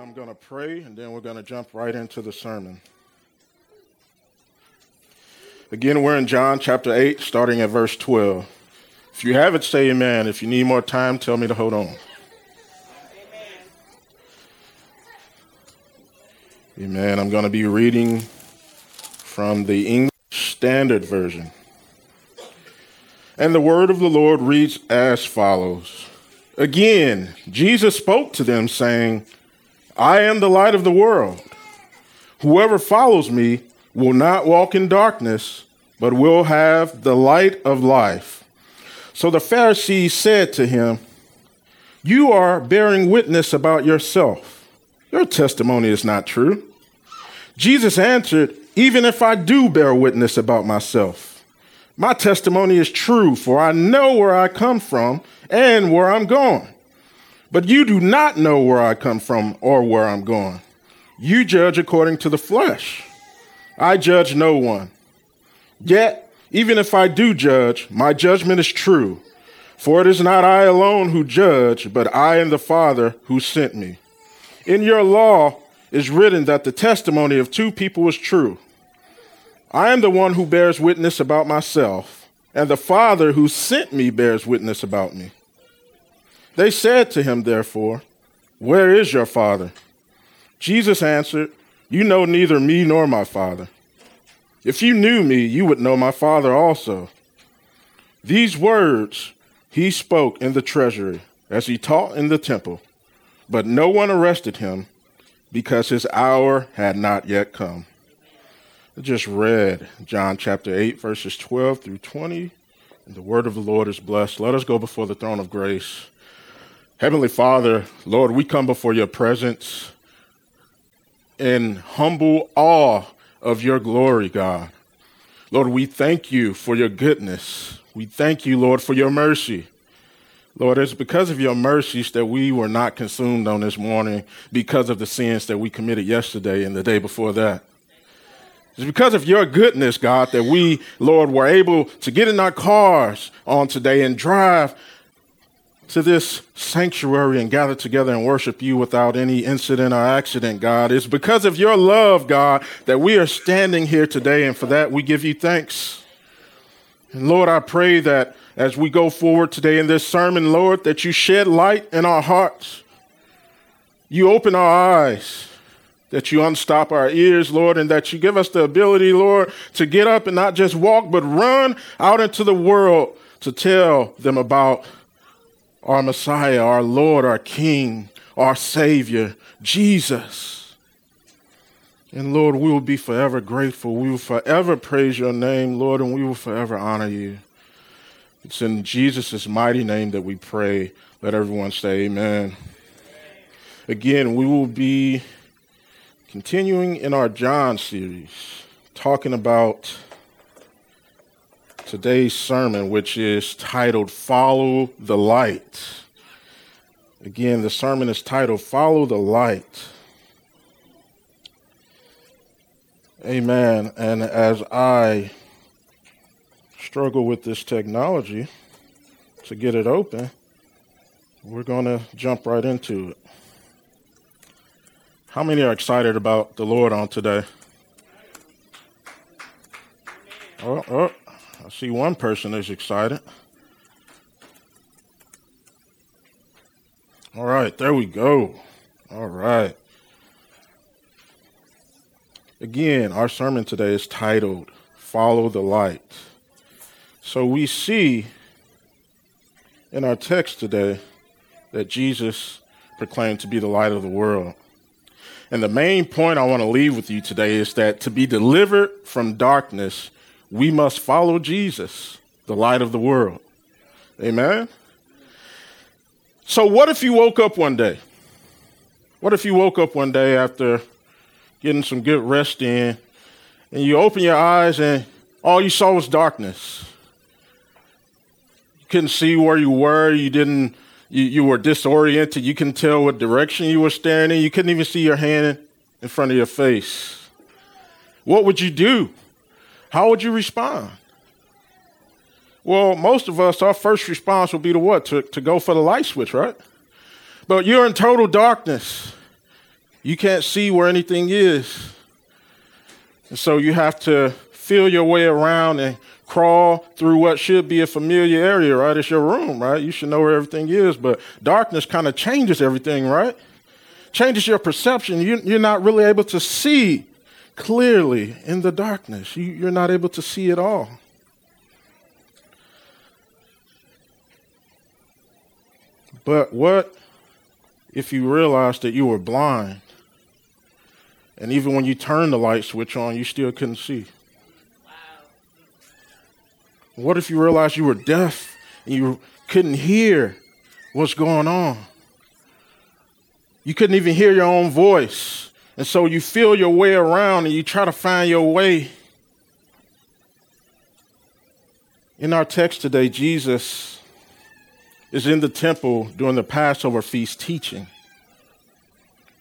I'm going to pray, and then we're going to jump right into the sermon. Again, we're in John chapter 8, starting at verse 12. If you have it, say amen. If you need more time, tell me to hold on. Amen. Amen. I'm going to be reading from the English Standard Version. And the word of the Lord reads as follows Again, Jesus spoke to them, saying, I am the light of the world. Whoever follows me will not walk in darkness, but will have the light of life. So the Pharisees said to him, You are bearing witness about yourself. Your testimony is not true. Jesus answered, Even if I do bear witness about myself, my testimony is true, for I know where I come from and where I'm going. But you do not know where I come from or where I'm going. You judge according to the flesh. I judge no one. Yet, even if I do judge, my judgment is true. For it is not I alone who judge, but I and the Father who sent me. In your law is written that the testimony of two people is true. I am the one who bears witness about myself, and the Father who sent me bears witness about me. They said to him, therefore, Where is your father? Jesus answered, You know neither me nor my father. If you knew me, you would know my father also. These words he spoke in the treasury as he taught in the temple, but no one arrested him because his hour had not yet come. I just read John chapter 8, verses 12 through 20, and the word of the Lord is blessed. Let us go before the throne of grace. Heavenly Father, Lord, we come before your presence in humble awe of your glory, God. Lord, we thank you for your goodness. We thank you, Lord, for your mercy. Lord, it's because of your mercies that we were not consumed on this morning because of the sins that we committed yesterday and the day before that. It's because of your goodness, God, that we, Lord, were able to get in our cars on today and drive to this sanctuary and gather together and worship you without any incident or accident, God. It's because of your love, God, that we are standing here today, and for that we give you thanks. And Lord, I pray that as we go forward today in this sermon, Lord, that you shed light in our hearts. You open our eyes, that you unstop our ears, Lord, and that you give us the ability, Lord, to get up and not just walk, but run out into the world to tell them about our Messiah, our Lord, our King, our Savior, Jesus. And Lord, we will be forever grateful. We will forever praise your name, Lord, and we will forever honor you. It's in Jesus' mighty name that we pray. Let everyone say amen. Again, we will be continuing in our John series, talking about today's sermon, which is titled Follow the Light. Again, the sermon is titled Follow the Light. Amen. And as I struggle with this technology to get it open, we're going to jump right into it. How many are excited about the Lord on today? Oh, oh, I see one person is excited. All right, there we go. All right. Again, our sermon today is titled Follow the Light. So we see in our text today that Jesus proclaimed to be the light of the world. And the main point I want to leave with you today is that to be delivered from darkness, we must follow Jesus, the light of the world. Amen? So, what if you woke up one day? What if you woke up one day after getting some good rest in and you open your eyes and all you saw was darkness? You couldn't see where you were, you didn't. You, you were disoriented. You couldn't tell what direction you were staring in. You couldn't even see your hand in front of your face. What would you do? How would you respond? Well, most of us, our first response would be to what? To, to go for the light switch, right? But you're in total darkness. You can't see where anything is. And so you have to feel your way around and crawl through what should be a familiar area, right? It's your room, right? You should know where everything is, but darkness kind of changes everything, right? Changes your perception. You, are not really able to see clearly in the darkness. You, you're not able to see it all. But what if you realized that you were blind? And even when you turned the light switch on, you still couldn't see. Wow. What if you realized you were deaf and you couldn't hear what's going on? You couldn't even hear your own voice. And so you feel your way around and you try to find your way. In our text today, Jesus is in the temple during the Passover feast teaching.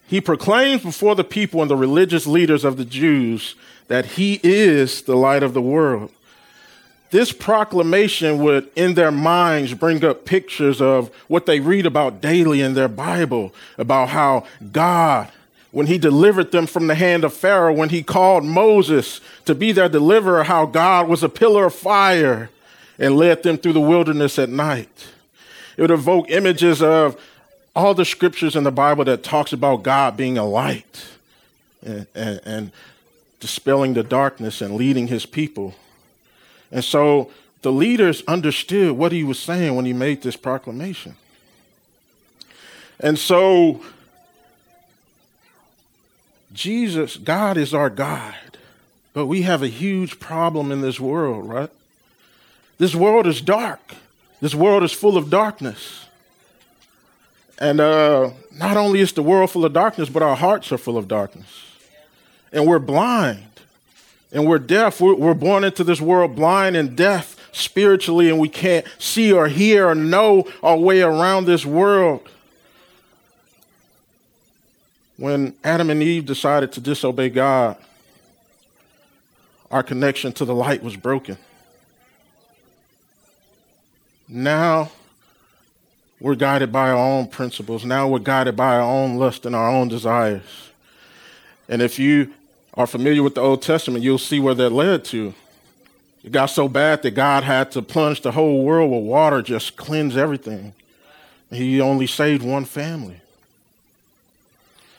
He proclaims before the people and the religious leaders of the Jews that he is the light of the world. This proclamation would, in their minds, bring up pictures of what they read about daily in their Bible about how God, when he delivered them from the hand of Pharaoh, when he called Moses to be their deliverer, how God was a pillar of fire and led them through the wilderness at night. It would evoke images of all the scriptures in the Bible that talks about God being a light and, and, and dispelling the darkness and leading his people. And so the leaders understood what he was saying when he made this proclamation. And so Jesus, God is our guide, but we have a huge problem in this world, right? This world is dark. This world is full of darkness. And uh, not only is the world full of darkness, but our hearts are full of darkness. And we're blind and we're deaf. We're, we're born into this world blind and deaf spiritually, and we can't see or hear or know our way around this world. When Adam and Eve decided to disobey God, our connection to the light was broken. Now we're guided by our own principles. Now we're guided by our own lust and our own desires. And if you are familiar with the Old Testament, you'll see where that led to. It got so bad that God had to plunge the whole world with water, just cleanse everything. He only saved one family.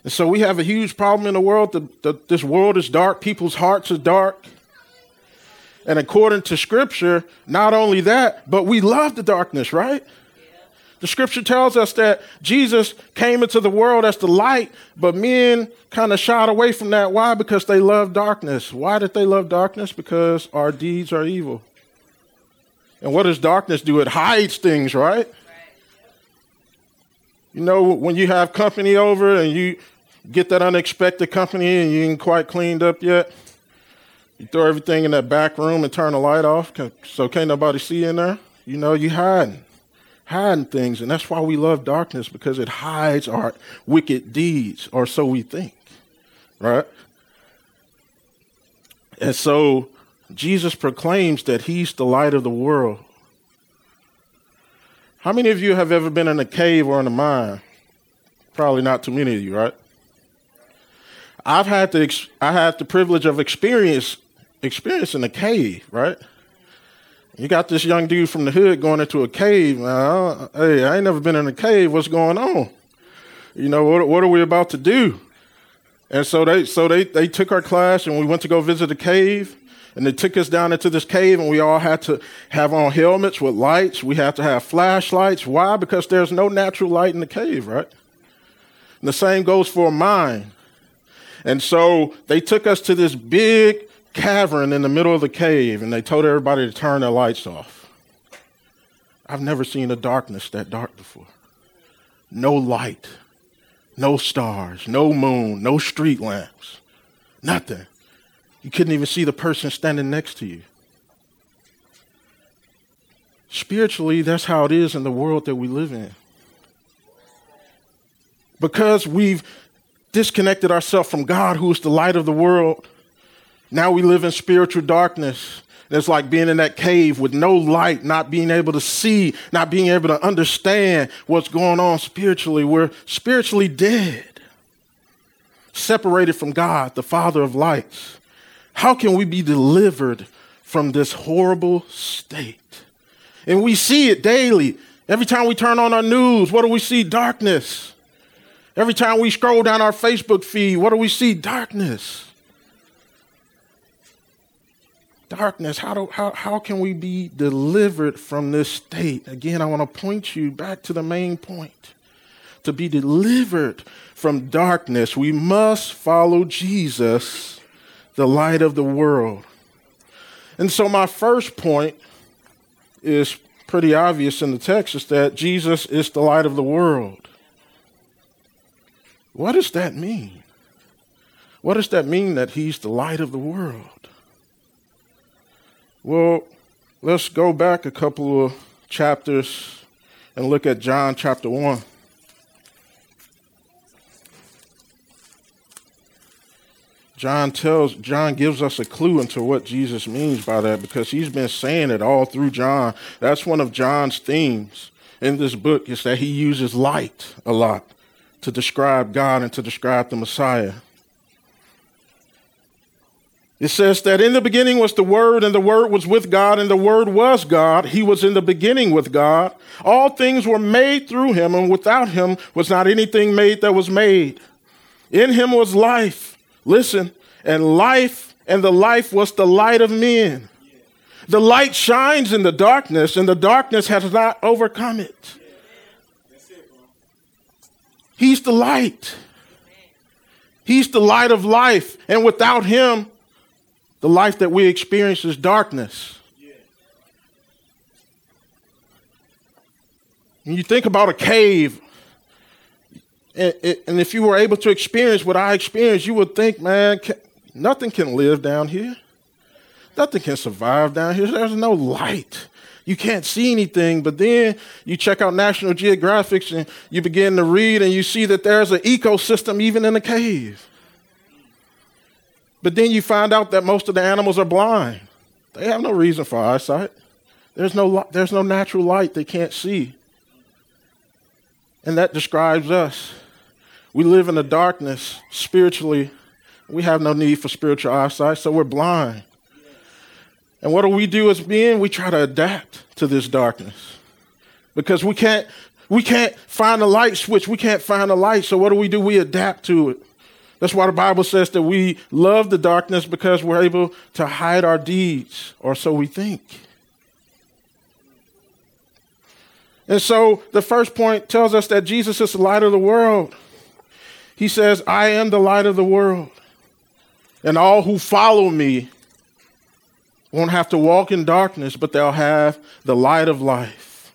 And so we have a huge problem in the world. The, the, this world is dark, people's hearts are dark. And according to Scripture, not only that, but we love the darkness, right? The scripture tells us that Jesus came into the world as the light, but men kind of shied away from that. Why? Because they love darkness. Why did they love darkness? Because our deeds are evil. And what does darkness do? It hides things, right? You know, when you have company over and you get that unexpected company and you ain't quite cleaned up yet, you throw everything in that back room and turn the light off so can't nobody see in there. You know, you hiding hiding things. And that's why we love darkness because it hides our wicked deeds, or so we think, right? And so Jesus proclaims that he's the light of the world. How many of you have ever been in a cave or in a mine? Probably not too many of you, right? I've had the I had the privilege of experience experiencing a cave, right? You got this young dude from the hood going into a cave. Hey, I ain't never been in a cave. What's going on? You know, what, what are we about to do? And so they so they they took our class and we went to go visit a cave. And they took us down into this cave, and we all had to have on helmets with lights. We had to have flashlights. Why? Because there's no natural light in the cave, right? And the same goes for a mine. And so they took us to this big cavern in the middle of the cave and they told everybody to turn their lights off. I've never seen a darkness that dark before. No light, no stars, no moon, no street lamps, nothing. You couldn't even see the person standing next to you. Spiritually, that's how it is in the world that we live in. Because we've disconnected ourselves from God, who is the light of the world, now we live in spiritual darkness. It's like being in that cave with no light, not being able to see, not being able to understand what's going on spiritually. We're spiritually dead. separated from God, the Father of lights? How can we be delivered from this horrible state? And we see it daily. Every time we turn on our news, what do we see? Darkness. Every time we scroll down our Facebook feed, what do we see? Darkness. Darkness. How, do, how, how can we be delivered from this state? Again, I want to point you back to the main point. To be delivered from darkness, we must follow Jesus, the light of the world. And so, my first point is pretty obvious in the text is that Jesus is the light of the world. What does that mean? What does that mean that he's the light of the world? Well, let's go back a couple of chapters and look at John chapter 1. John tells John gives us a clue into what Jesus means by that because he's been saying it all through John. That's one of John's themes in this book is that he uses light a lot to describe God and to describe the Messiah. It says that in the beginning was the Word, and the Word was with God, and the Word was God. He was in the beginning with God. All things were made through him, and without him was not anything made that was made. In him was life. Listen, and life, and the life was the light of men. The light shines in the darkness, and the darkness has not overcome it. He's the light. He's the light of life. And without him, the life that we experience is darkness. When you think about a cave, and, if you were able to experience what I experienced, you would think, man, nothing can live down here. Nothing can survive down here. There's no light you can't see anything. But then you check out National Geographic and you begin to read and you see that there's an ecosystem even in a cave. But then you find out that most of the animals are blind. They have no reason for eyesight. There's no, there's no natural light they can't see. And that describes us. We live in the darkness spiritually. We have no need for spiritual eyesight, so we're blind. And what do we do as men? We try to adapt to this darkness because we can't we can't find a light switch. We can't find a light. So what do we do? We adapt to it. That's why the Bible says that we love the darkness because we're able to hide our deeds, or so we think. And so the first point tells us that Jesus is the light of the world. He says, I am the light of the world, and all who follow me won't have to walk in darkness, but they'll have the light of life.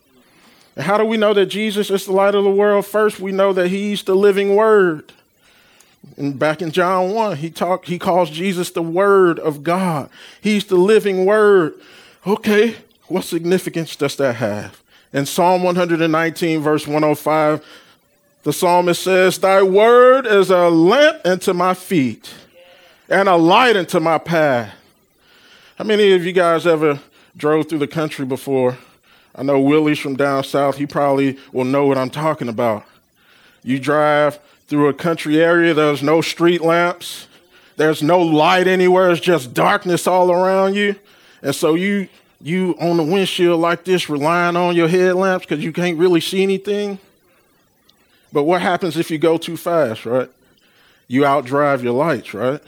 And how do we know that Jesus is the light of the world? First, we know that he's the living word. And back in John 1, he talk, he calls Jesus the word of God. He's the living word. Okay, what significance does that have? In Psalm 119, verse 105, the psalmist says, Thy word is a lamp unto my feet and a light unto my path. How many of you guys ever drove through the country before? I know Willie's from down south. He probably will know what I'm talking about. You drive through a country area, there's no street lamps, there's no light anywhere, it's just darkness all around you. And so you you on the windshield like this, relying on your headlamps because you can't really see anything. But what happens if you go too fast, right? You outdrive your lights, right?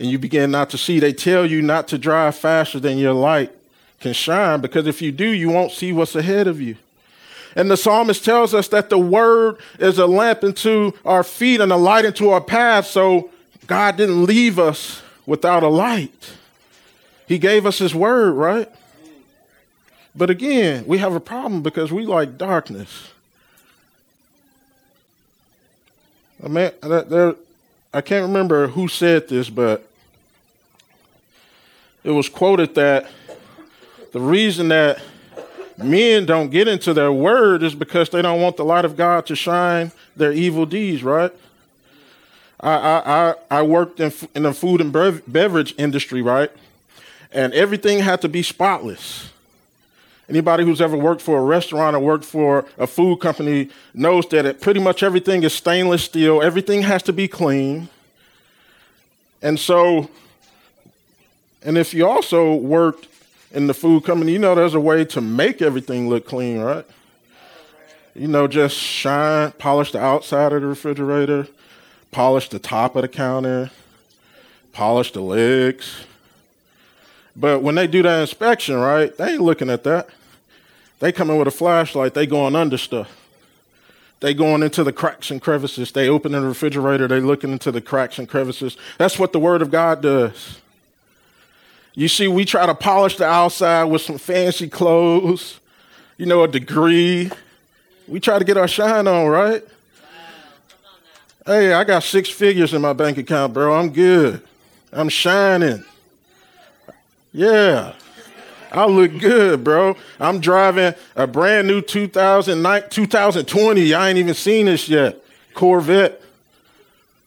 and you begin not to see. They tell you not to drive faster than your light can shine because if you do, you won't see what's ahead of you. And the psalmist tells us that the word is a lamp into our feet and a light into our path. So God didn't leave us without a light. He gave us his word, right? But again, we have a problem because we like darkness. I there, I can't remember who said this, but it was quoted that the reason that men don't get into their word is because they don't want the light of God to shine their evil deeds, right? I I I worked in in the food and beverage industry, right? And everything had to be spotless. Anybody who's ever worked for a restaurant or worked for a food company knows that it, pretty much everything is stainless steel. Everything has to be clean. And so, and if you also worked in the food company, you know there's a way to make everything look clean, right? You know, just shine, polish the outside of the refrigerator, polish the top of the counter, polish the legs. But when they do that inspection, right, they ain't looking at that. They come in with a flashlight, they going under stuff. They going into the cracks and crevices. They open the refrigerator, they looking into the cracks and crevices. That's what the word of God does. You see, we try to polish the outside with some fancy clothes, you know, a degree. We try to get our shine on, right? Hey, I got six figures in my bank account, bro. I'm good. I'm shining. Yeah. I look good, bro. I'm driving a brand new 2020. I ain't even seen this yet. Corvette.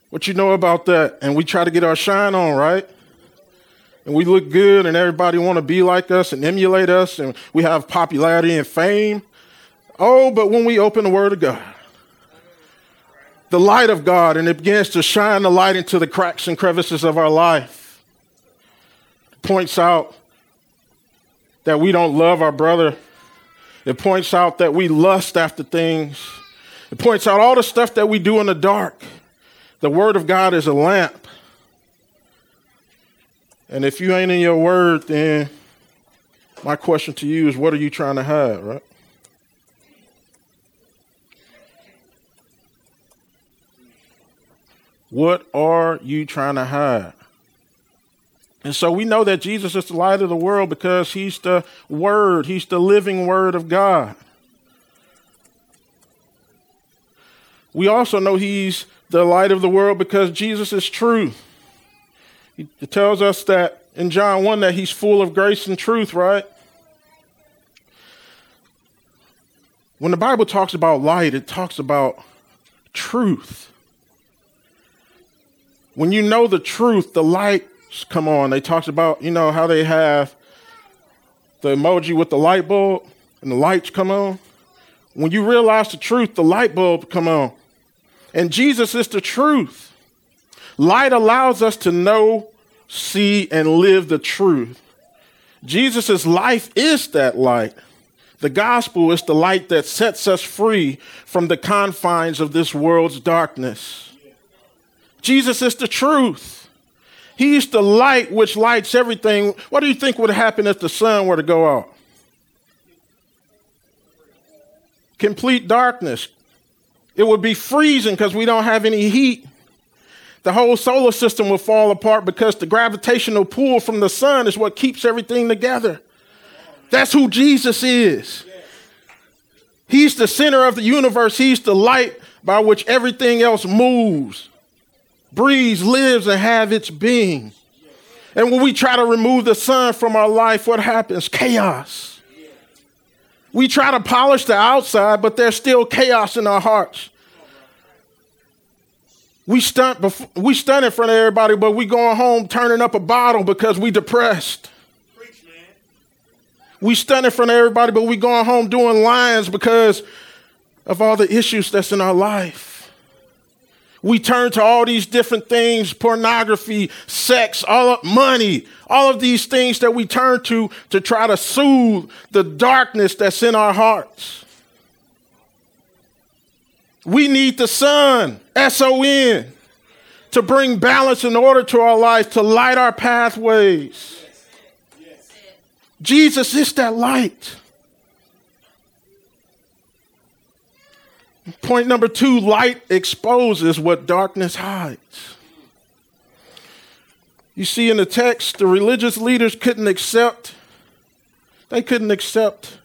What you know about that? And we try to get our shine on, right? And we look good and everybody want to be like us and emulate us and we have popularity and fame. Oh, but when we open the word of God, the light of God and it begins to shine the light into the cracks and crevices of our life. Points out that we don't love our brother. It points out that we lust after things. It points out all the stuff that we do in the dark. The Word of God is a lamp. And if you ain't in your Word, then my question to you is what are you trying to hide, right? What are you trying to hide? And so we know that Jesus is the light of the world because he's the word, he's the living word of God. We also know he's the light of the world because Jesus is true. It tells us that in John 1 that he's full of grace and truth, right? When the Bible talks about light, it talks about truth. When you know the truth, the light come on. They talked about, you know, how they have the emoji with the light bulb and the lights come on. When you realize the truth, the light bulb come on. And Jesus is the truth. Light allows us to know, see, and live the truth. Jesus' life is that light. The gospel is the light that sets us free from the confines of this world's darkness. Jesus is the truth. He's the light which lights everything. What do you think would happen if the sun were to go out? Complete darkness. It would be freezing because we don't have any heat. The whole solar system will fall apart because the gravitational pull from the sun is what keeps everything together. That's who Jesus is. He's the center of the universe, He's the light by which everything else moves breathes, lives, and have its being. And when we try to remove the sun from our life, what happens? Chaos. We try to polish the outside, but there's still chaos in our hearts. We stunt, we stunt in front of everybody, but we going home turning up a bottle because we depressed. we stunt in front of everybody, but we going home doing lines because of all the issues that's in our life. We turn to all these different things pornography, sex, all of, money, all of these things that we turn to to try to soothe the darkness that's in our hearts. We need the sun, S O N, to bring balance and order to our life, to light our pathways. Jesus is that light. Point number two light exposes what darkness hides. You see, in the text, the religious leaders couldn't accept, they couldn't accept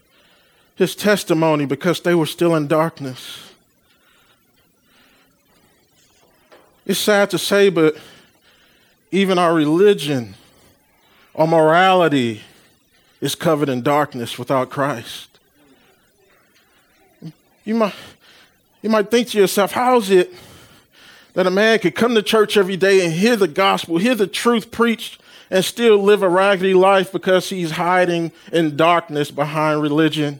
his testimony because they were still in darkness. It's sad to say, but even our religion, our morality is covered in darkness without Christ. You might you might think to yourself, how is it that a man could come to church every day and hear the gospel, hear the truth preached, and still live a raggedy life because he's hiding in darkness behind religion?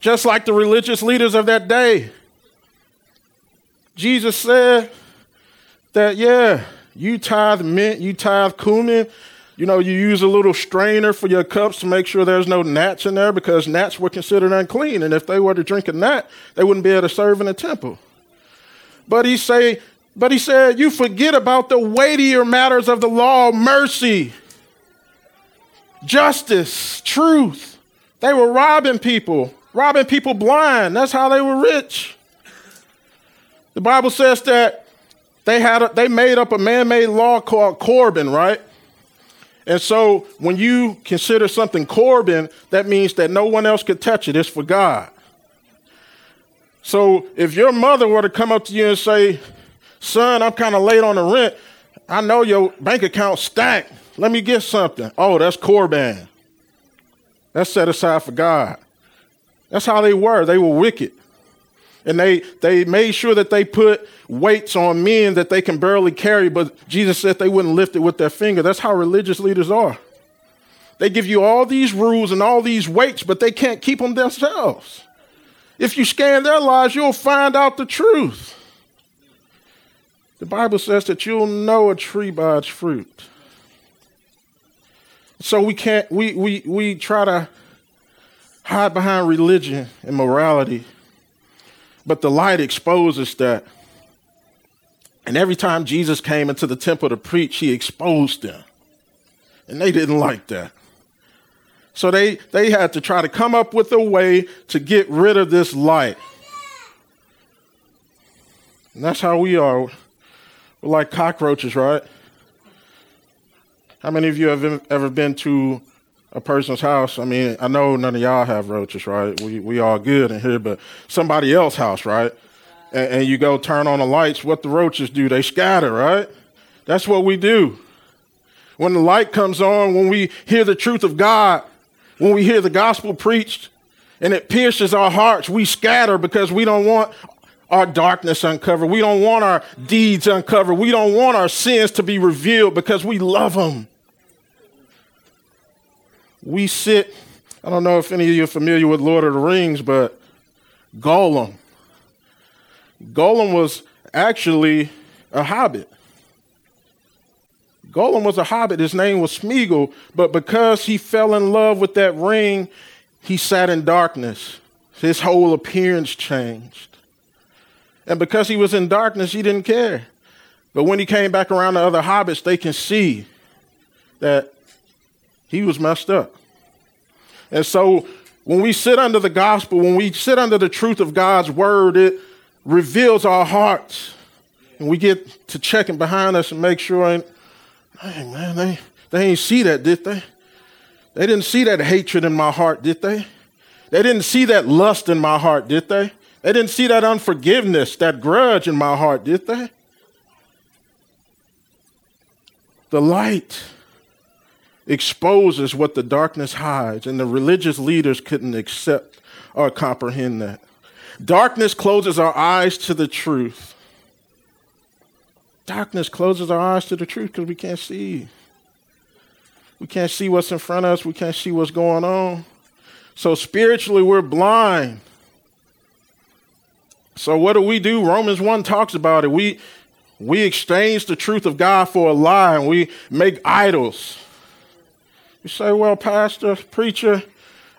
Just like the religious leaders of that day. Jesus said that, yeah, You tithe mint, you tithe cumin. You know, you use a little strainer for your cups to make sure there's no gnats in there because gnats were considered unclean. And if they were to drink a gnat, they wouldn't be able to serve in the temple. But he say, but he said, you forget about the weightier matters of the law, mercy, justice, truth. They were robbing people, robbing people blind. That's how they were rich. The Bible says that they had a, they made up a man-made law called Corban, right? And so when you consider something Corban, that means that no one else could touch it. It's for God. So if your mother were to come up to you and say, son, I'm kind of late on the rent. I know your bank account stacked. Let me get something. Oh, that's Corban. That's set aside for God. That's how they were. They were wicked. And they, they made sure that they put weights on men that they can barely carry, but Jesus said they wouldn't lift it with their finger. That's how religious leaders are. They give you all these rules and all these weights, but they can't keep them themselves. If you scan their lives, you'll find out the truth. The Bible says that you'll know a tree by its fruit. So we can't, we, we, we try to hide behind religion and morality but the light exposes that. And every time Jesus came into the temple to preach, he exposed them. And they didn't like that. So they, they had to try to come up with a way to get rid of this light. And that's how we are. We're like cockroaches, right? How many of you have ever been to a person's house. I mean, I know none of y'all have roaches, right? We we all good in here, but somebody else's house, right? And, and, you go turn on the lights. What the roaches do? They scatter, right? That's what we do. When the light comes on, when we hear the truth of God, when we hear the gospel preached, and it pierces our hearts, we scatter because we don't want our darkness uncovered. We don't want our deeds uncovered. We don't want our sins to be revealed because we love them we sit, I don't know if any of you are familiar with Lord of the Rings, but Gollum. Gollum was actually a hobbit. Gollum was a hobbit. His name was Smeagol, but because he fell in love with that ring, he sat in darkness. His whole appearance changed. And because he was in darkness, he didn't care. But when he came back around the other hobbits, they can see that he was messed up. And so when we sit under the gospel, when we sit under the truth of God's word, it reveals our hearts. And we get to checking behind us and make sure, man, they, they ain't see that, did they? They didn't see that hatred in my heart, did they? They didn't see that lust in my heart, did they? They didn't see that unforgiveness, that grudge in my heart, did they? The light exposes what the darkness hides, and the religious leaders couldn't accept or comprehend that. Darkness closes our eyes to the truth. Darkness closes our eyes to the truth because we can't see. We can't see what's in front of us, we can't see what's going on. So spiritually, we're blind. So what do we do? Romans 1 talks about it. We we exchange the truth of God for a lie and we make idols. You say, well, pastor, preacher,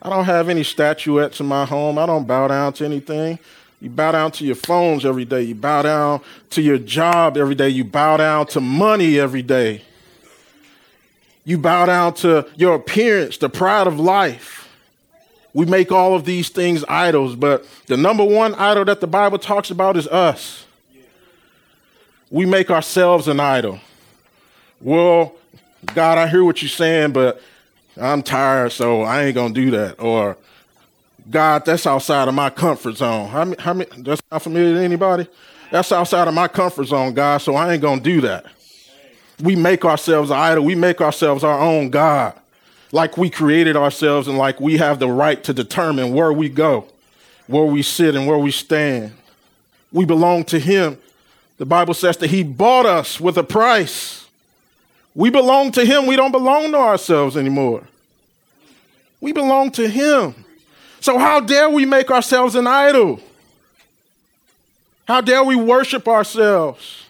I don't have any statuettes in my home. I don't bow down to anything. You bow down to your phones every day. You bow down to your job every day. You bow down to money every day. You bow down to your appearance, the pride of life. We make all of these things idols, but the number one idol that the Bible talks about is us. We make ourselves an idol. Well, God, I hear what you're saying, but I'm tired, so I ain't gonna do that. Or God, that's outside of my comfort zone. How many, how many, that's not familiar to anybody? That's outside of my comfort zone, God, so I ain't gonna do that. We make ourselves an idol. We make ourselves our own God. Like we created ourselves and like we have the right to determine where we go, where we sit, and where we stand. We belong to Him. The Bible says that He bought us with a price. We belong to Him. We don't belong to ourselves anymore. We belong to Him. So, how dare we make ourselves an idol? How dare we worship ourselves?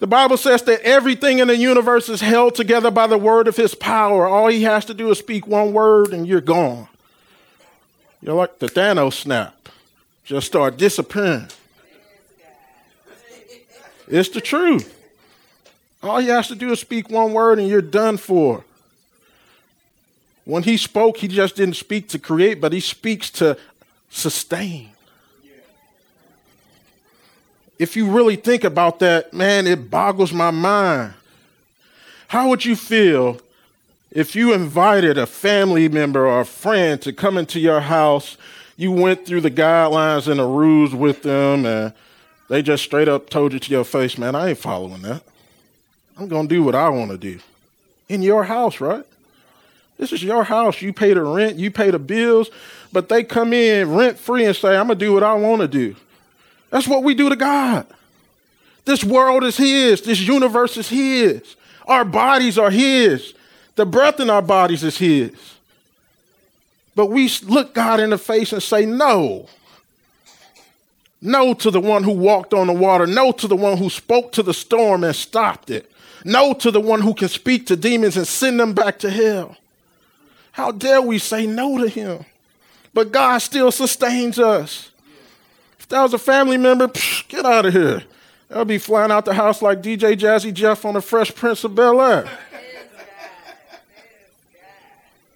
The Bible says that everything in the universe is held together by the word of his power. All he has to do is speak one word and you're gone. You're like the Thanos snap. Just start disappearing. It's the truth. All he has to do is speak one word and you're done for. When he spoke, he just didn't speak to create, but he speaks to sustain if you really think about that, man, it boggles my mind. How would you feel if you invited a family member or a friend to come into your house? You went through the guidelines and the rules with them, and they just straight up told you to your face, man, I ain't following that. I'm going to do what I want to do. In your house, right? This is your house. You pay the rent, you pay the bills, but they come in rent free and say, I'm going to do what I want to do. That's what we do to God. This world is His, this universe is His, our bodies are His, the breath in our bodies is His. But we look God in the face and say, No. No to the one who walked on the water. No to the one who spoke to the storm and stopped it. No to the one who can speak to demons and send them back to hell. How dare we say no to him? But God still sustains us If that was a family member, psh, get out of here. They'll be flying out the house like DJ Jazzy Jeff on the Fresh Prince of Bel Air.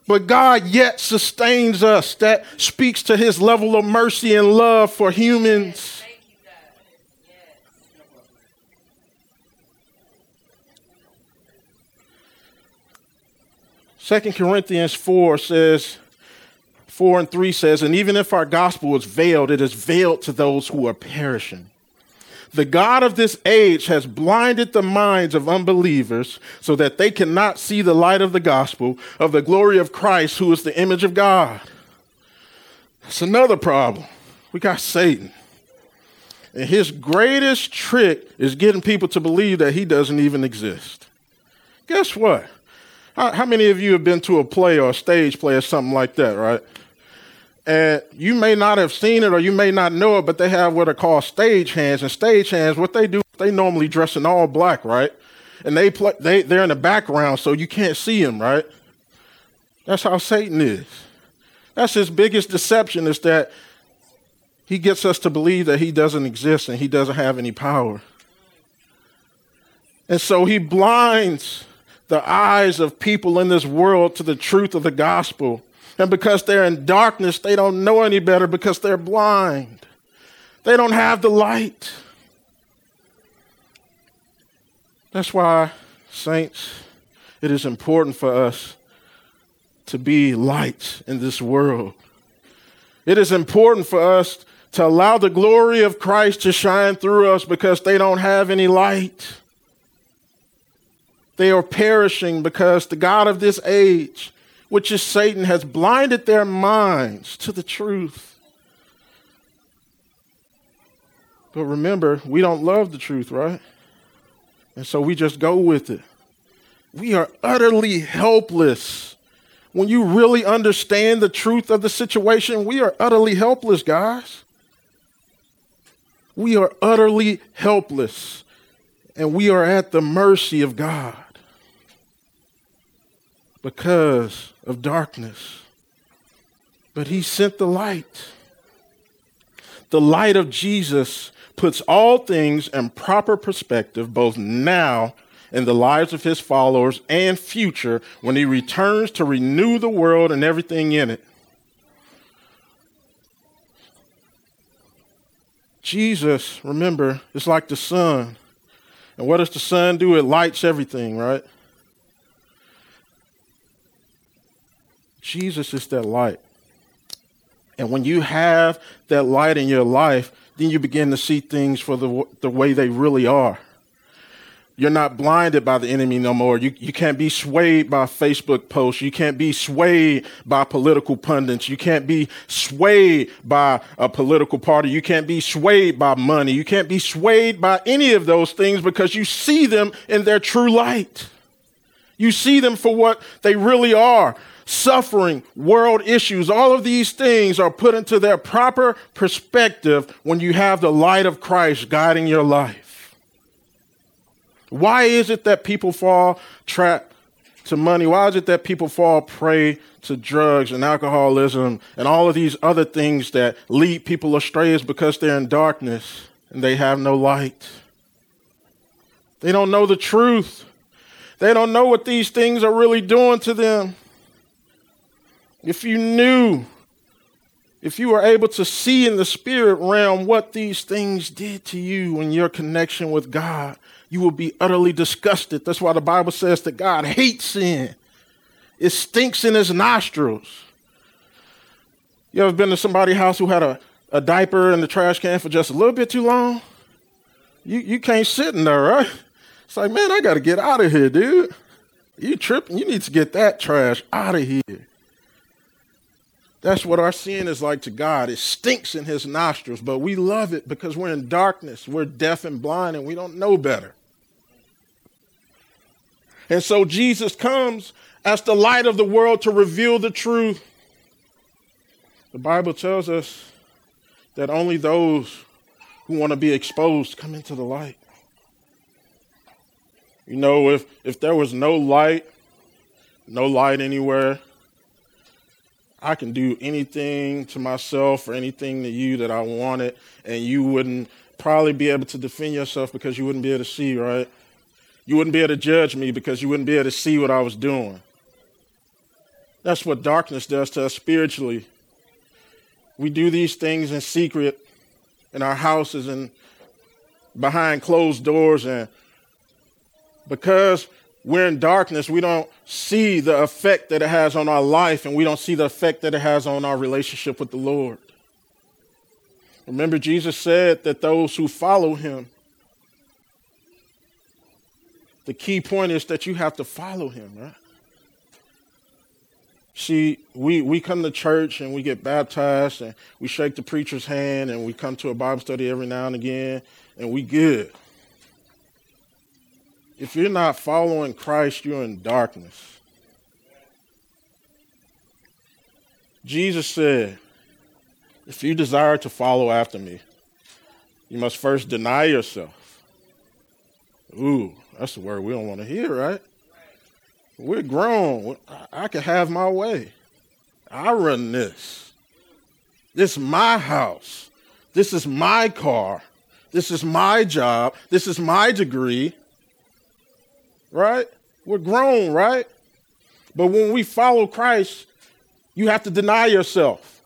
But God yet sustains us. That speaks to his level of mercy and love for humans. Second Corinthians 4 says, 4 and 3 says, And even if our gospel is veiled, it is veiled to those who are perishing. The God of this age has blinded the minds of unbelievers so that they cannot see the light of the gospel of the glory of Christ, who is the image of God. That's another problem. We got Satan. And his greatest trick is getting people to believe that he doesn't even exist. Guess what? How, how many of you have been to a play or a stage play or something like that, right? And you may not have seen it or you may not know it, but they have what are called stage hands. And stage hands, what they do, they normally dress in all black, right? And they play, they, they're in the background, so you can't see them, right? That's how Satan is. That's his biggest deception is that he gets us to believe that he doesn't exist and he doesn't have any power. And so he blinds the eyes of people in this world to the truth of the gospel and because they're in darkness, they don't know any better because they're blind. They don't have the light. That's why, saints, it is important for us to be light in this world. It is important for us to allow the glory of Christ to shine through us because they don't have any light. They are perishing because the God of this age which is Satan, has blinded their minds to the truth. But remember, we don't love the truth, right? And so we just go with it. We are utterly helpless. When you really understand the truth of the situation, we are utterly helpless, guys. We are utterly helpless, and we are at the mercy of God because of darkness. But he sent the light. The light of Jesus puts all things in proper perspective, both now in the lives of his followers and future when he returns to renew the world and everything in it. Jesus, remember, is like the sun. And what does the sun do? It lights everything, right? Jesus is that light. And when you have that light in your life, then you begin to see things for the, the way they really are. You're not blinded by the enemy no more. You, you can't be swayed by Facebook posts. You can't be swayed by political pundits. You can't be swayed by a political party. You can't be swayed by money. You can't be swayed by any of those things because you see them in their true light. You see them for what they really are suffering, world issues, all of these things are put into their proper perspective when you have the light of Christ guiding your life. Why is it that people fall trapped to money? Why is it that people fall prey to drugs and alcoholism and all of these other things that lead people astray? Is because they're in darkness and they have no light. They don't know the truth. They don't know what these things are really doing to them. If you knew, if you were able to see in the spirit realm what these things did to you in your connection with God, you would be utterly disgusted. That's why the Bible says that God hates sin. It stinks in his nostrils. You ever been to somebody's house who had a, a diaper in the trash can for just a little bit too long? You, you can't sit in there, right? It's like, man, I got to get out of here, dude. You tripping. You need to get that trash out of here. That's what our sin is like to God. It stinks in his nostrils, but we love it because we're in darkness. We're deaf and blind and we don't know better. And so Jesus comes as the light of the world to reveal the truth. The Bible tells us that only those who want to be exposed come into the light. You know, if, if there was no light, no light anywhere, I can do anything to myself or anything to you that I wanted, and you wouldn't probably be able to defend yourself because you wouldn't be able to see, right? You wouldn't be able to judge me because you wouldn't be able to see what I was doing. That's what darkness does to us spiritually. We do these things in secret in our houses and behind closed doors and because we're in darkness, we don't see the effect that it has on our life, and we don't see the effect that it has on our relationship with the Lord. Remember, Jesus said that those who follow him, the key point is that you have to follow him, right? See, we, we come to church and we get baptized and we shake the preacher's hand and we come to a Bible study every now and again and we good. If you're not following Christ, you're in darkness. Jesus said, If you desire to follow after me, you must first deny yourself. Ooh, that's the word we don't want to hear, right? We're grown. I can have my way. I run this. This is my house. This is my car. This is my job. This is my degree right? We're grown, right? But when we follow Christ, you have to deny yourself.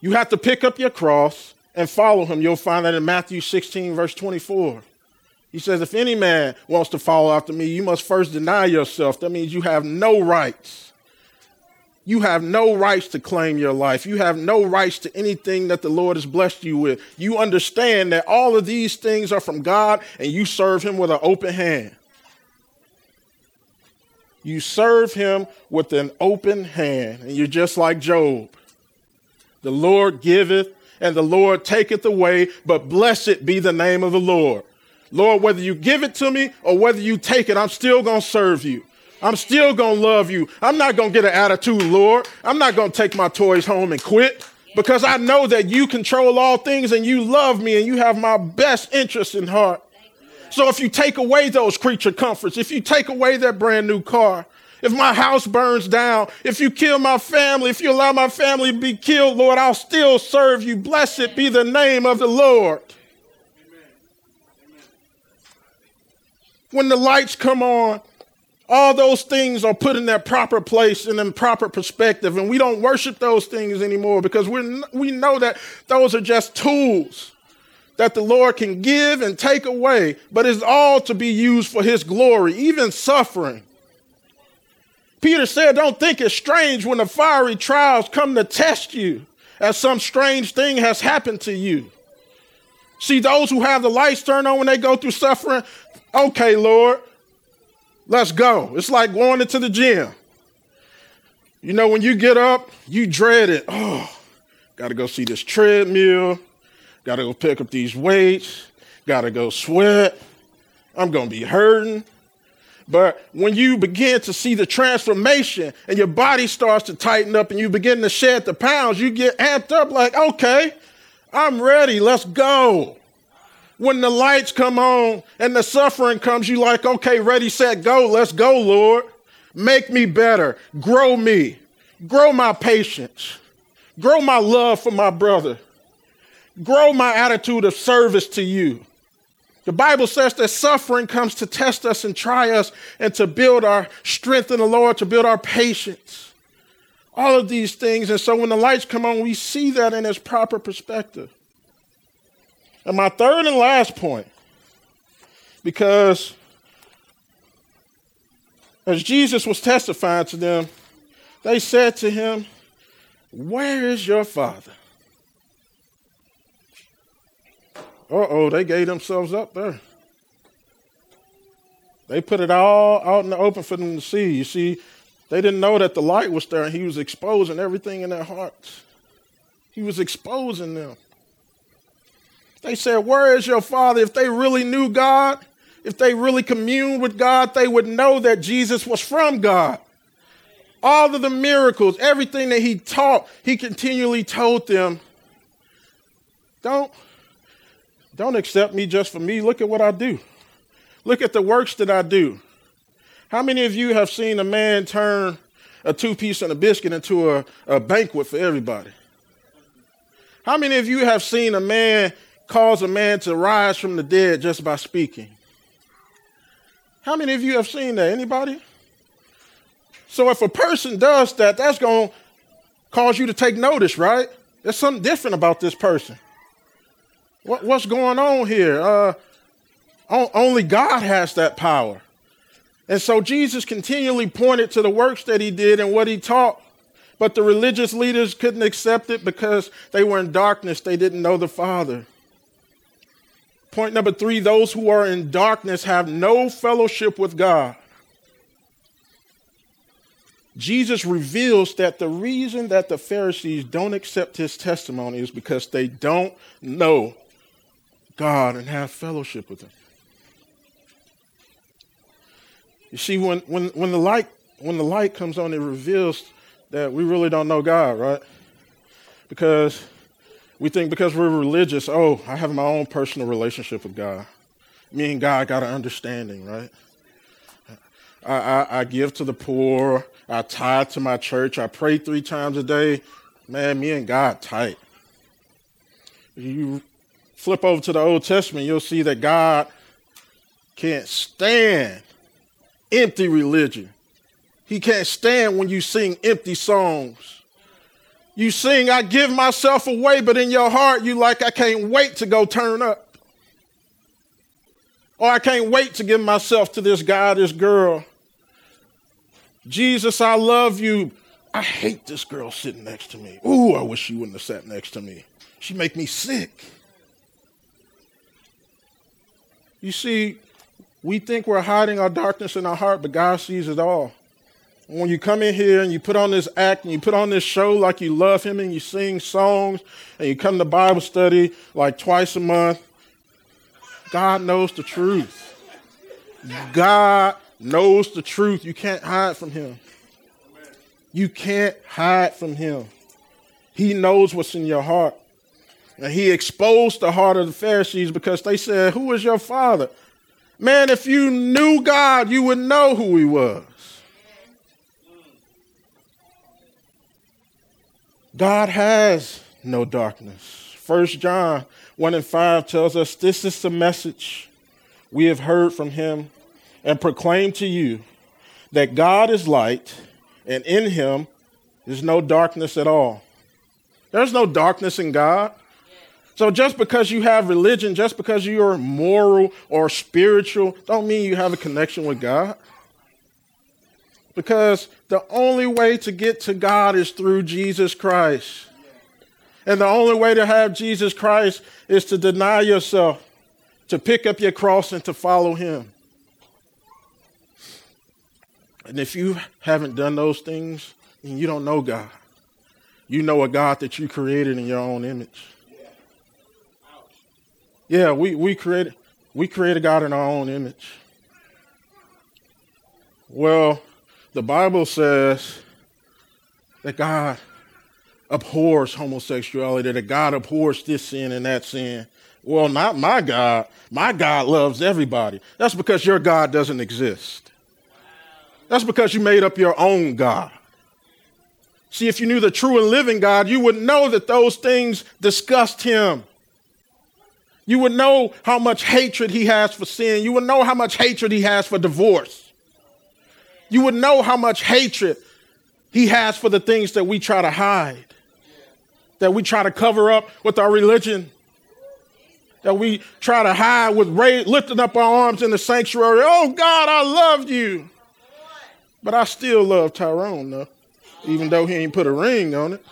You have to pick up your cross and follow him. You'll find that in Matthew 16, verse 24. He says, If any man wants to follow after me, you must first deny yourself. That means you have no rights. You have no rights to claim your life. You have no rights to anything that the Lord has blessed you with. You understand that all of these things are from God and you serve him with an open hand. You serve him with an open hand, and you're just like Job. The Lord giveth, and the Lord taketh away, but blessed be the name of the Lord. Lord, whether you give it to me or whether you take it, I'm still going to serve you. I'm still going to love you. I'm not going to get an attitude, Lord. I'm not going to take my toys home and quit because I know that you control all things and you love me and you have my best interest in heart. So if you take away those creature comforts, if you take away that brand new car, if my house burns down, if you kill my family, if you allow my family to be killed, Lord, I'll still serve you. Blessed be the name of the Lord. When the lights come on, all those things are put in their proper place and in proper perspective, and we don't worship those things anymore because we we know that those are just tools that the Lord can give and take away, but it's all to be used for his glory, even suffering. Peter said, Don't think it's strange when the fiery trials come to test you, as some strange thing has happened to you. See, those who have the lights turned on when they go through suffering, okay, Lord, let's go. It's like going into the gym. You know, when you get up, you dread it. Oh, got to go see this treadmill. Got to go pick up these weights. Got to go sweat. I'm going to be hurting. But when you begin to see the transformation and your body starts to tighten up and you begin to shed the pounds, you get amped up like, okay, I'm ready. Let's go. When the lights come on and the suffering comes, you like, okay, ready, set, go. Let's go, Lord. Make me better. Grow me. Grow my patience. Grow my love for my brother. Grow my attitude of service to you. The Bible says that suffering comes to test us and try us and to build our strength in the Lord, to build our patience. All of these things. And so when the lights come on, we see that in its proper perspective. And my third and last point, because as Jesus was testifying to them, they said to him, Where is your father? Uh oh, they gave themselves up there. They put it all out in the open for them to see. You see, they didn't know that the light was there and he was exposing everything in their hearts. He was exposing them. They said, Where is your father? If they really knew God, if they really communed with God, they would know that Jesus was from God. All of the miracles, everything that he taught, he continually told them, Don't don't accept me just for me. Look at what I do. Look at the works that I do. How many of you have seen a man turn a two piece and a biscuit into a, a banquet for everybody? How many of you have seen a man cause a man to rise from the dead just by speaking? How many of you have seen that? Anybody? So if a person does that, that's going to cause you to take notice, right? There's something different about this person. What, what's going on here? Uh, only God has that power. And so Jesus continually pointed to the works that he did and what he taught. But the religious leaders couldn't accept it because they were in darkness. They didn't know the Father. Point number three those who are in darkness have no fellowship with God. Jesus reveals that the reason that the Pharisees don't accept his testimony is because they don't know God and have fellowship with Him. You see, when, when, when, the light, when the light comes on, it reveals that we really don't know God, right? Because we think because we're religious, oh, I have my own personal relationship with God. Me and God got an understanding, right? I, I, I give to the poor. I tithe to my church. I pray three times a day. Man, me and God tight. You flip over to the Old Testament, you'll see that God can't stand empty religion. He can't stand when you sing empty songs. You sing, I give myself away, but in your heart, you like, I can't wait to go turn up. Or I can't wait to give myself to this guy, this girl. Jesus, I love you. I hate this girl sitting next to me. Ooh, I wish she wouldn't have sat next to me. She make me sick. You see, we think we're hiding our darkness in our heart, but God sees it all. When you come in here and you put on this act and you put on this show like you love Him and you sing songs and you come to Bible study like twice a month, God knows the truth. God knows the truth. You can't hide from Him. You can't hide from Him. He knows what's in your heart. And he exposed the heart of the Pharisees because they said, Who is your father? Man, if you knew God, you would know who he was. God has no darkness. First John 1 and 5 tells us this is the message we have heard from him and proclaim to you that God is light and in him is no darkness at all. There's no darkness in God. So just because you have religion, just because you are moral or spiritual, don't mean you have a connection with God. Because the only way to get to God is through Jesus Christ. And the only way to have Jesus Christ is to deny yourself, to pick up your cross and to follow him. And if you haven't done those things, then you don't know God. You know a God that you created in your own image. Yeah, we, we created we created God in our own image. Well, the Bible says that God abhors homosexuality, that God abhors this sin and that sin. Well, not my God. My God loves everybody. That's because your God doesn't exist. That's because you made up your own God. See, if you knew the true and living God, you would know that those things disgust him. You would know how much hatred he has for sin. You would know how much hatred he has for divorce. You would know how much hatred he has for the things that we try to hide, that we try to cover up with our religion, that we try to hide with lifting up our arms in the sanctuary. Oh God, I love you. But I still love Tyrone, though, even though he ain't put a ring on it.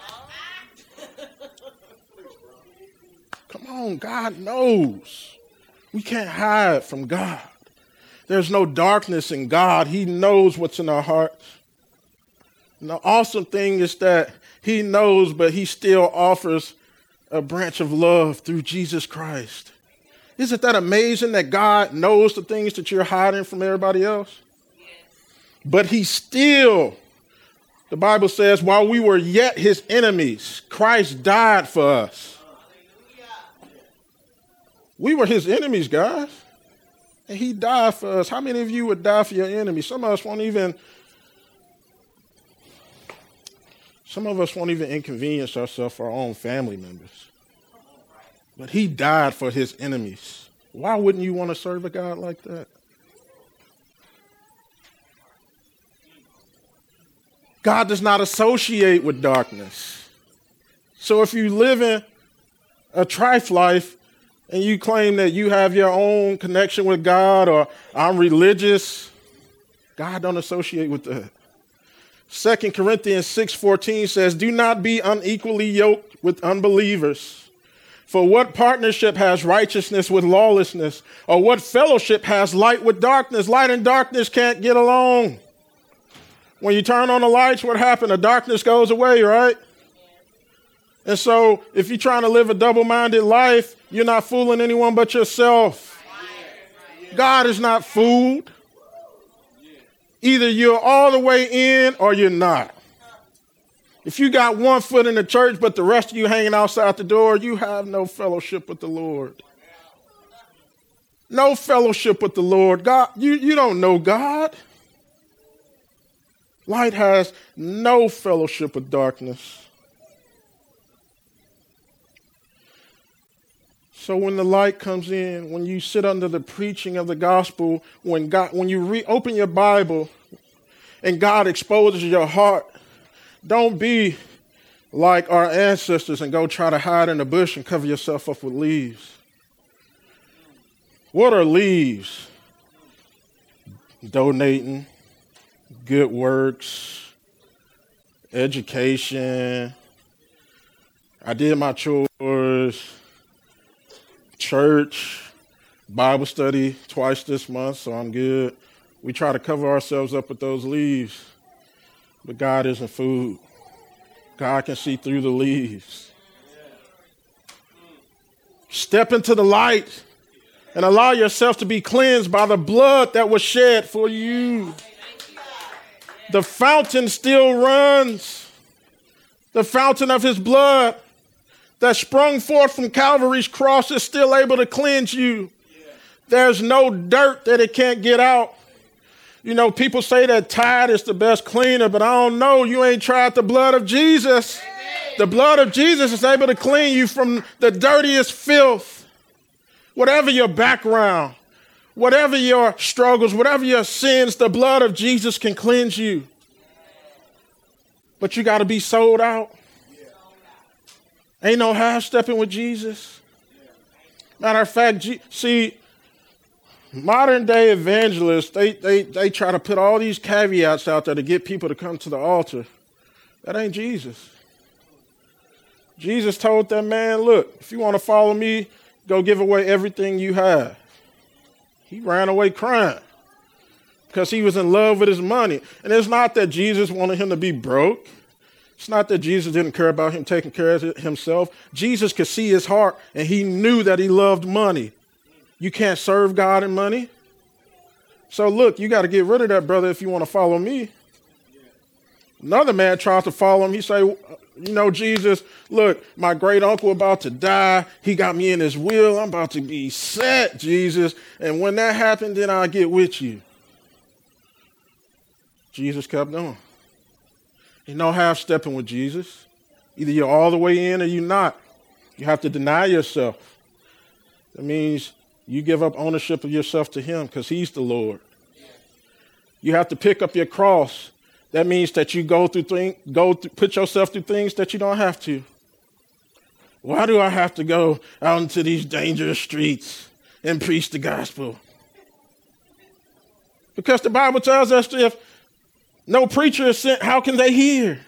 On, God knows. We can't hide from God. There's no darkness in God. He knows what's in our hearts. And the awesome thing is that He knows, but He still offers a branch of love through Jesus Christ. Isn't that amazing that God knows the things that you're hiding from everybody else? But He still, the Bible says, while we were yet His enemies, Christ died for us. We were His enemies, guys. And He died for us. How many of you would die for your enemies? Some of us won't even Some of us won't even inconvenience ourselves for our own family members. But he died for his enemies. Why wouldn't you want to serve a God like that? God does not associate with darkness. So if you live in a trife life and you claim that you have your own connection with God or I'm religious, God don't associate with that. 2 Corinthians 6:14 says, "Do not be unequally yoked with unbelievers. For what partnership has righteousness with lawlessness? Or what fellowship has light with darkness? Light and darkness can't get along. When you turn on the lights, what happened? The darkness goes away, right? And so, if you're trying to live a double minded life, you're not fooling anyone but yourself. God is not fooled. Either you're all the way in or you're not. If you got one foot in the church, but the rest of you hanging outside the door, you have no fellowship with the Lord. No fellowship with the Lord. God, you, you don't know God. Light has no fellowship with darkness. So when the light comes in, when you sit under the preaching of the gospel, when God, when you reopen your Bible and God exposes your heart, don't be like our ancestors and go try to hide in the bush and cover yourself up with leaves. What are leaves? Donating, good works, education. I did my chores church, Bible study twice this month, so I'm good. We try to cover ourselves up with those leaves, but God isn't food. God can see through the leaves. Step into the light and allow yourself to be cleansed by the blood that was shed for you. The fountain still runs. The fountain of his blood that sprung forth from Calvary's cross is still able to cleanse you. There's no dirt that it can't get out. You know, people say that Tide is the best cleaner, but I don't know. You ain't tried the blood of Jesus. The blood of Jesus is able to clean you from the dirtiest filth. Whatever your background, whatever your struggles, whatever your sins, the blood of Jesus can cleanse you. But you got to be sold out. Ain't no half stepping with Jesus. Matter of fact, see, modern day evangelists, they, they, they try to put all these caveats out there to get people to come to the altar. That ain't Jesus. Jesus told that man, look, if you want to follow me, go give away everything you have. He ran away crying because he was in love with his money. And it's not that Jesus wanted him to be broke. It's not that Jesus didn't care about him taking care of himself. Jesus could see his heart and he knew that he loved money. You can't serve God in money. So, look, you got to get rid of that, brother, if you want to follow me. Another man tries to follow him. He say, you know, Jesus, look, my great uncle about to die. He got me in his will. I'm about to be set, Jesus. And when that happened, then I'll get with you. Jesus kept going. You no half stepping with Jesus. Either you're all the way in or you're not. You have to deny yourself. That means you give up ownership of yourself to Him because He's the Lord. You have to pick up your cross. That means that you go through things, go through, put yourself through things that you don't have to. Why do I have to go out into these dangerous streets and preach the gospel? Because the Bible tells us if no preacher is sent, how can they hear?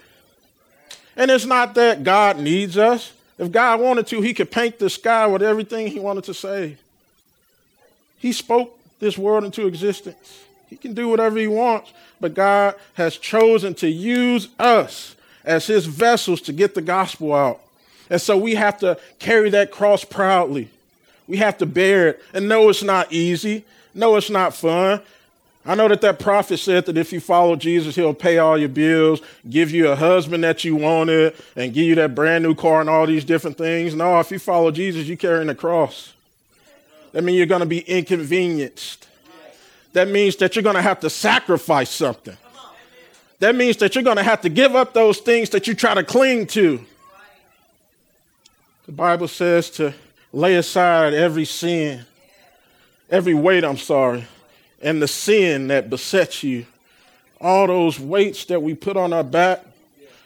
And it's not that God needs us. If God wanted to, he could paint the sky with everything he wanted to say. He spoke this world into existence. He can do whatever he wants, but God has chosen to use us as his vessels to get the gospel out. And so we have to carry that cross proudly. We have to bear it. And no, it's not easy. No, it's not fun. I know that that prophet said that if you follow Jesus, he'll pay all your bills, give you a husband that you wanted, and give you that brand new car and all these different things. No, if you follow Jesus, you're carrying the cross. That means you're going to be inconvenienced. That means that you're going to have to sacrifice something. That means that you're going to have to give up those things that you try to cling to. The Bible says to lay aside every sin, every weight, I'm sorry and the sin that besets you. All those weights that we put on our back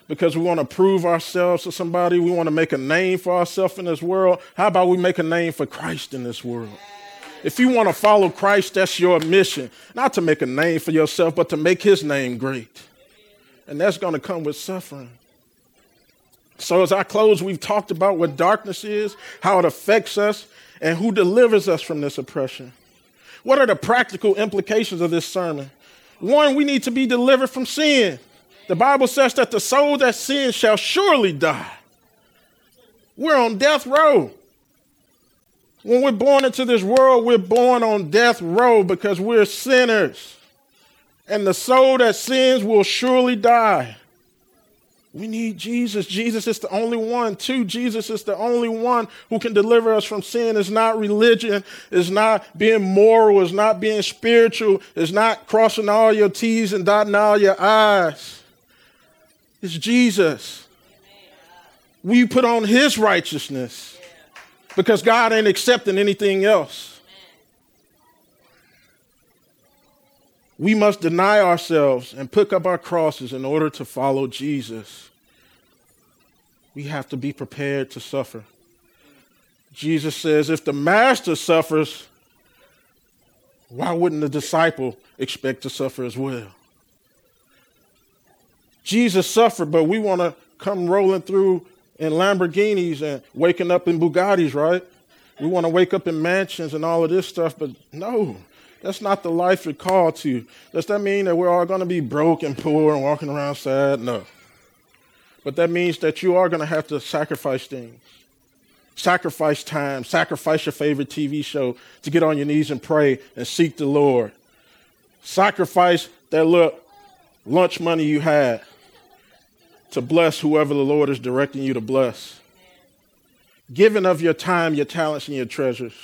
because we want to prove ourselves to somebody, we want to make a name for ourselves in this world. How about we make a name for Christ in this world? If you want to follow Christ, that's your mission. Not to make a name for yourself, but to make his name great. And that's going to come with suffering. So, as I close, we've talked about what darkness is, how it affects us, and who delivers us from this oppression. What are the practical implications of this sermon? One, we need to be delivered from sin. The Bible says that the soul that sins shall surely die. We're on death row. When we're born into this world, we're born on death row because we're sinners. And the soul that sins will surely die. We need Jesus. Jesus is the only one. Two, Jesus is the only one who can deliver us from sin. It's not religion. It's not being moral. It's not being spiritual. It's not crossing all your T's and dotting all your I's. It's Jesus. We put on his righteousness because God ain't accepting anything else. We must deny ourselves and pick up our crosses in order to follow Jesus. We have to be prepared to suffer. Jesus says, if the master suffers, why wouldn't the disciple expect to suffer as well? Jesus suffered, but we want to come rolling through in Lamborghinis and waking up in Bugattis, right? We want to wake up in mansions and all of this stuff, but no, that's not the life you're called to. Does that mean that we're all going to be broke and poor and walking around sad? No. But that means that you are going to have to sacrifice things. Sacrifice time, sacrifice your favorite TV show to get on your knees and pray and seek the Lord. Sacrifice that little lunch money you had to bless whoever the Lord is directing you to bless. Giving of your time, your talents, and your treasures.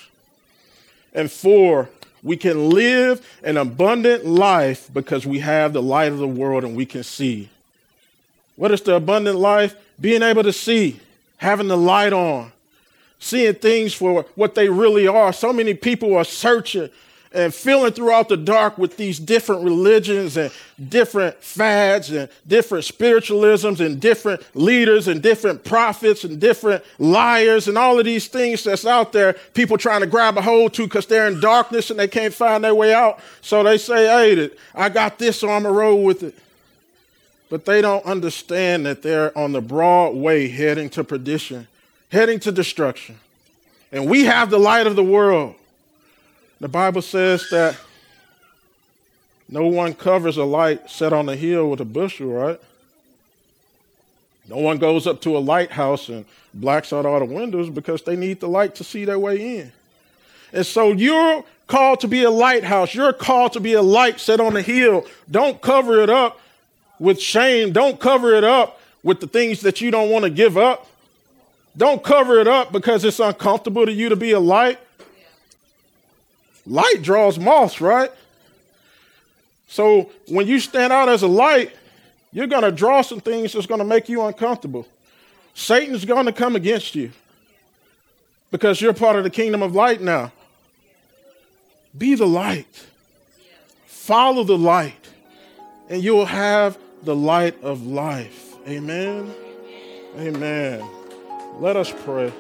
And four, we can live an abundant life because we have the light of the world and we can see. What is the abundant life? Being able to see, having the light on, seeing things for what they really are. So many people are searching and feeling throughout the dark with these different religions and different fads and different spiritualisms and different leaders and different prophets and different liars and all of these things that's out there, people trying to grab a hold to because they're in darkness and they can't find their way out. So they say, hey, I got this, so I'm going to roll with it. But they don't understand that they're on the broad way heading to perdition, heading to destruction. And we have the light of the world. The Bible says that no one covers a light set on a hill with a bushel, right? No one goes up to a lighthouse and blacks out all the windows because they need the light to see their way in. And so you're called to be a lighthouse. You're called to be a light set on a hill. Don't cover it up with shame. Don't cover it up with the things that you don't want to give up. Don't cover it up because it's uncomfortable to you to be a light. Light draws moths, right? So when you stand out as a light, you're going to draw some things that's going to make you uncomfortable. Satan's going to come against you because you're part of the kingdom of light now. Be the light, follow the light, and you'll have the light of life. Amen. Amen. Let us pray.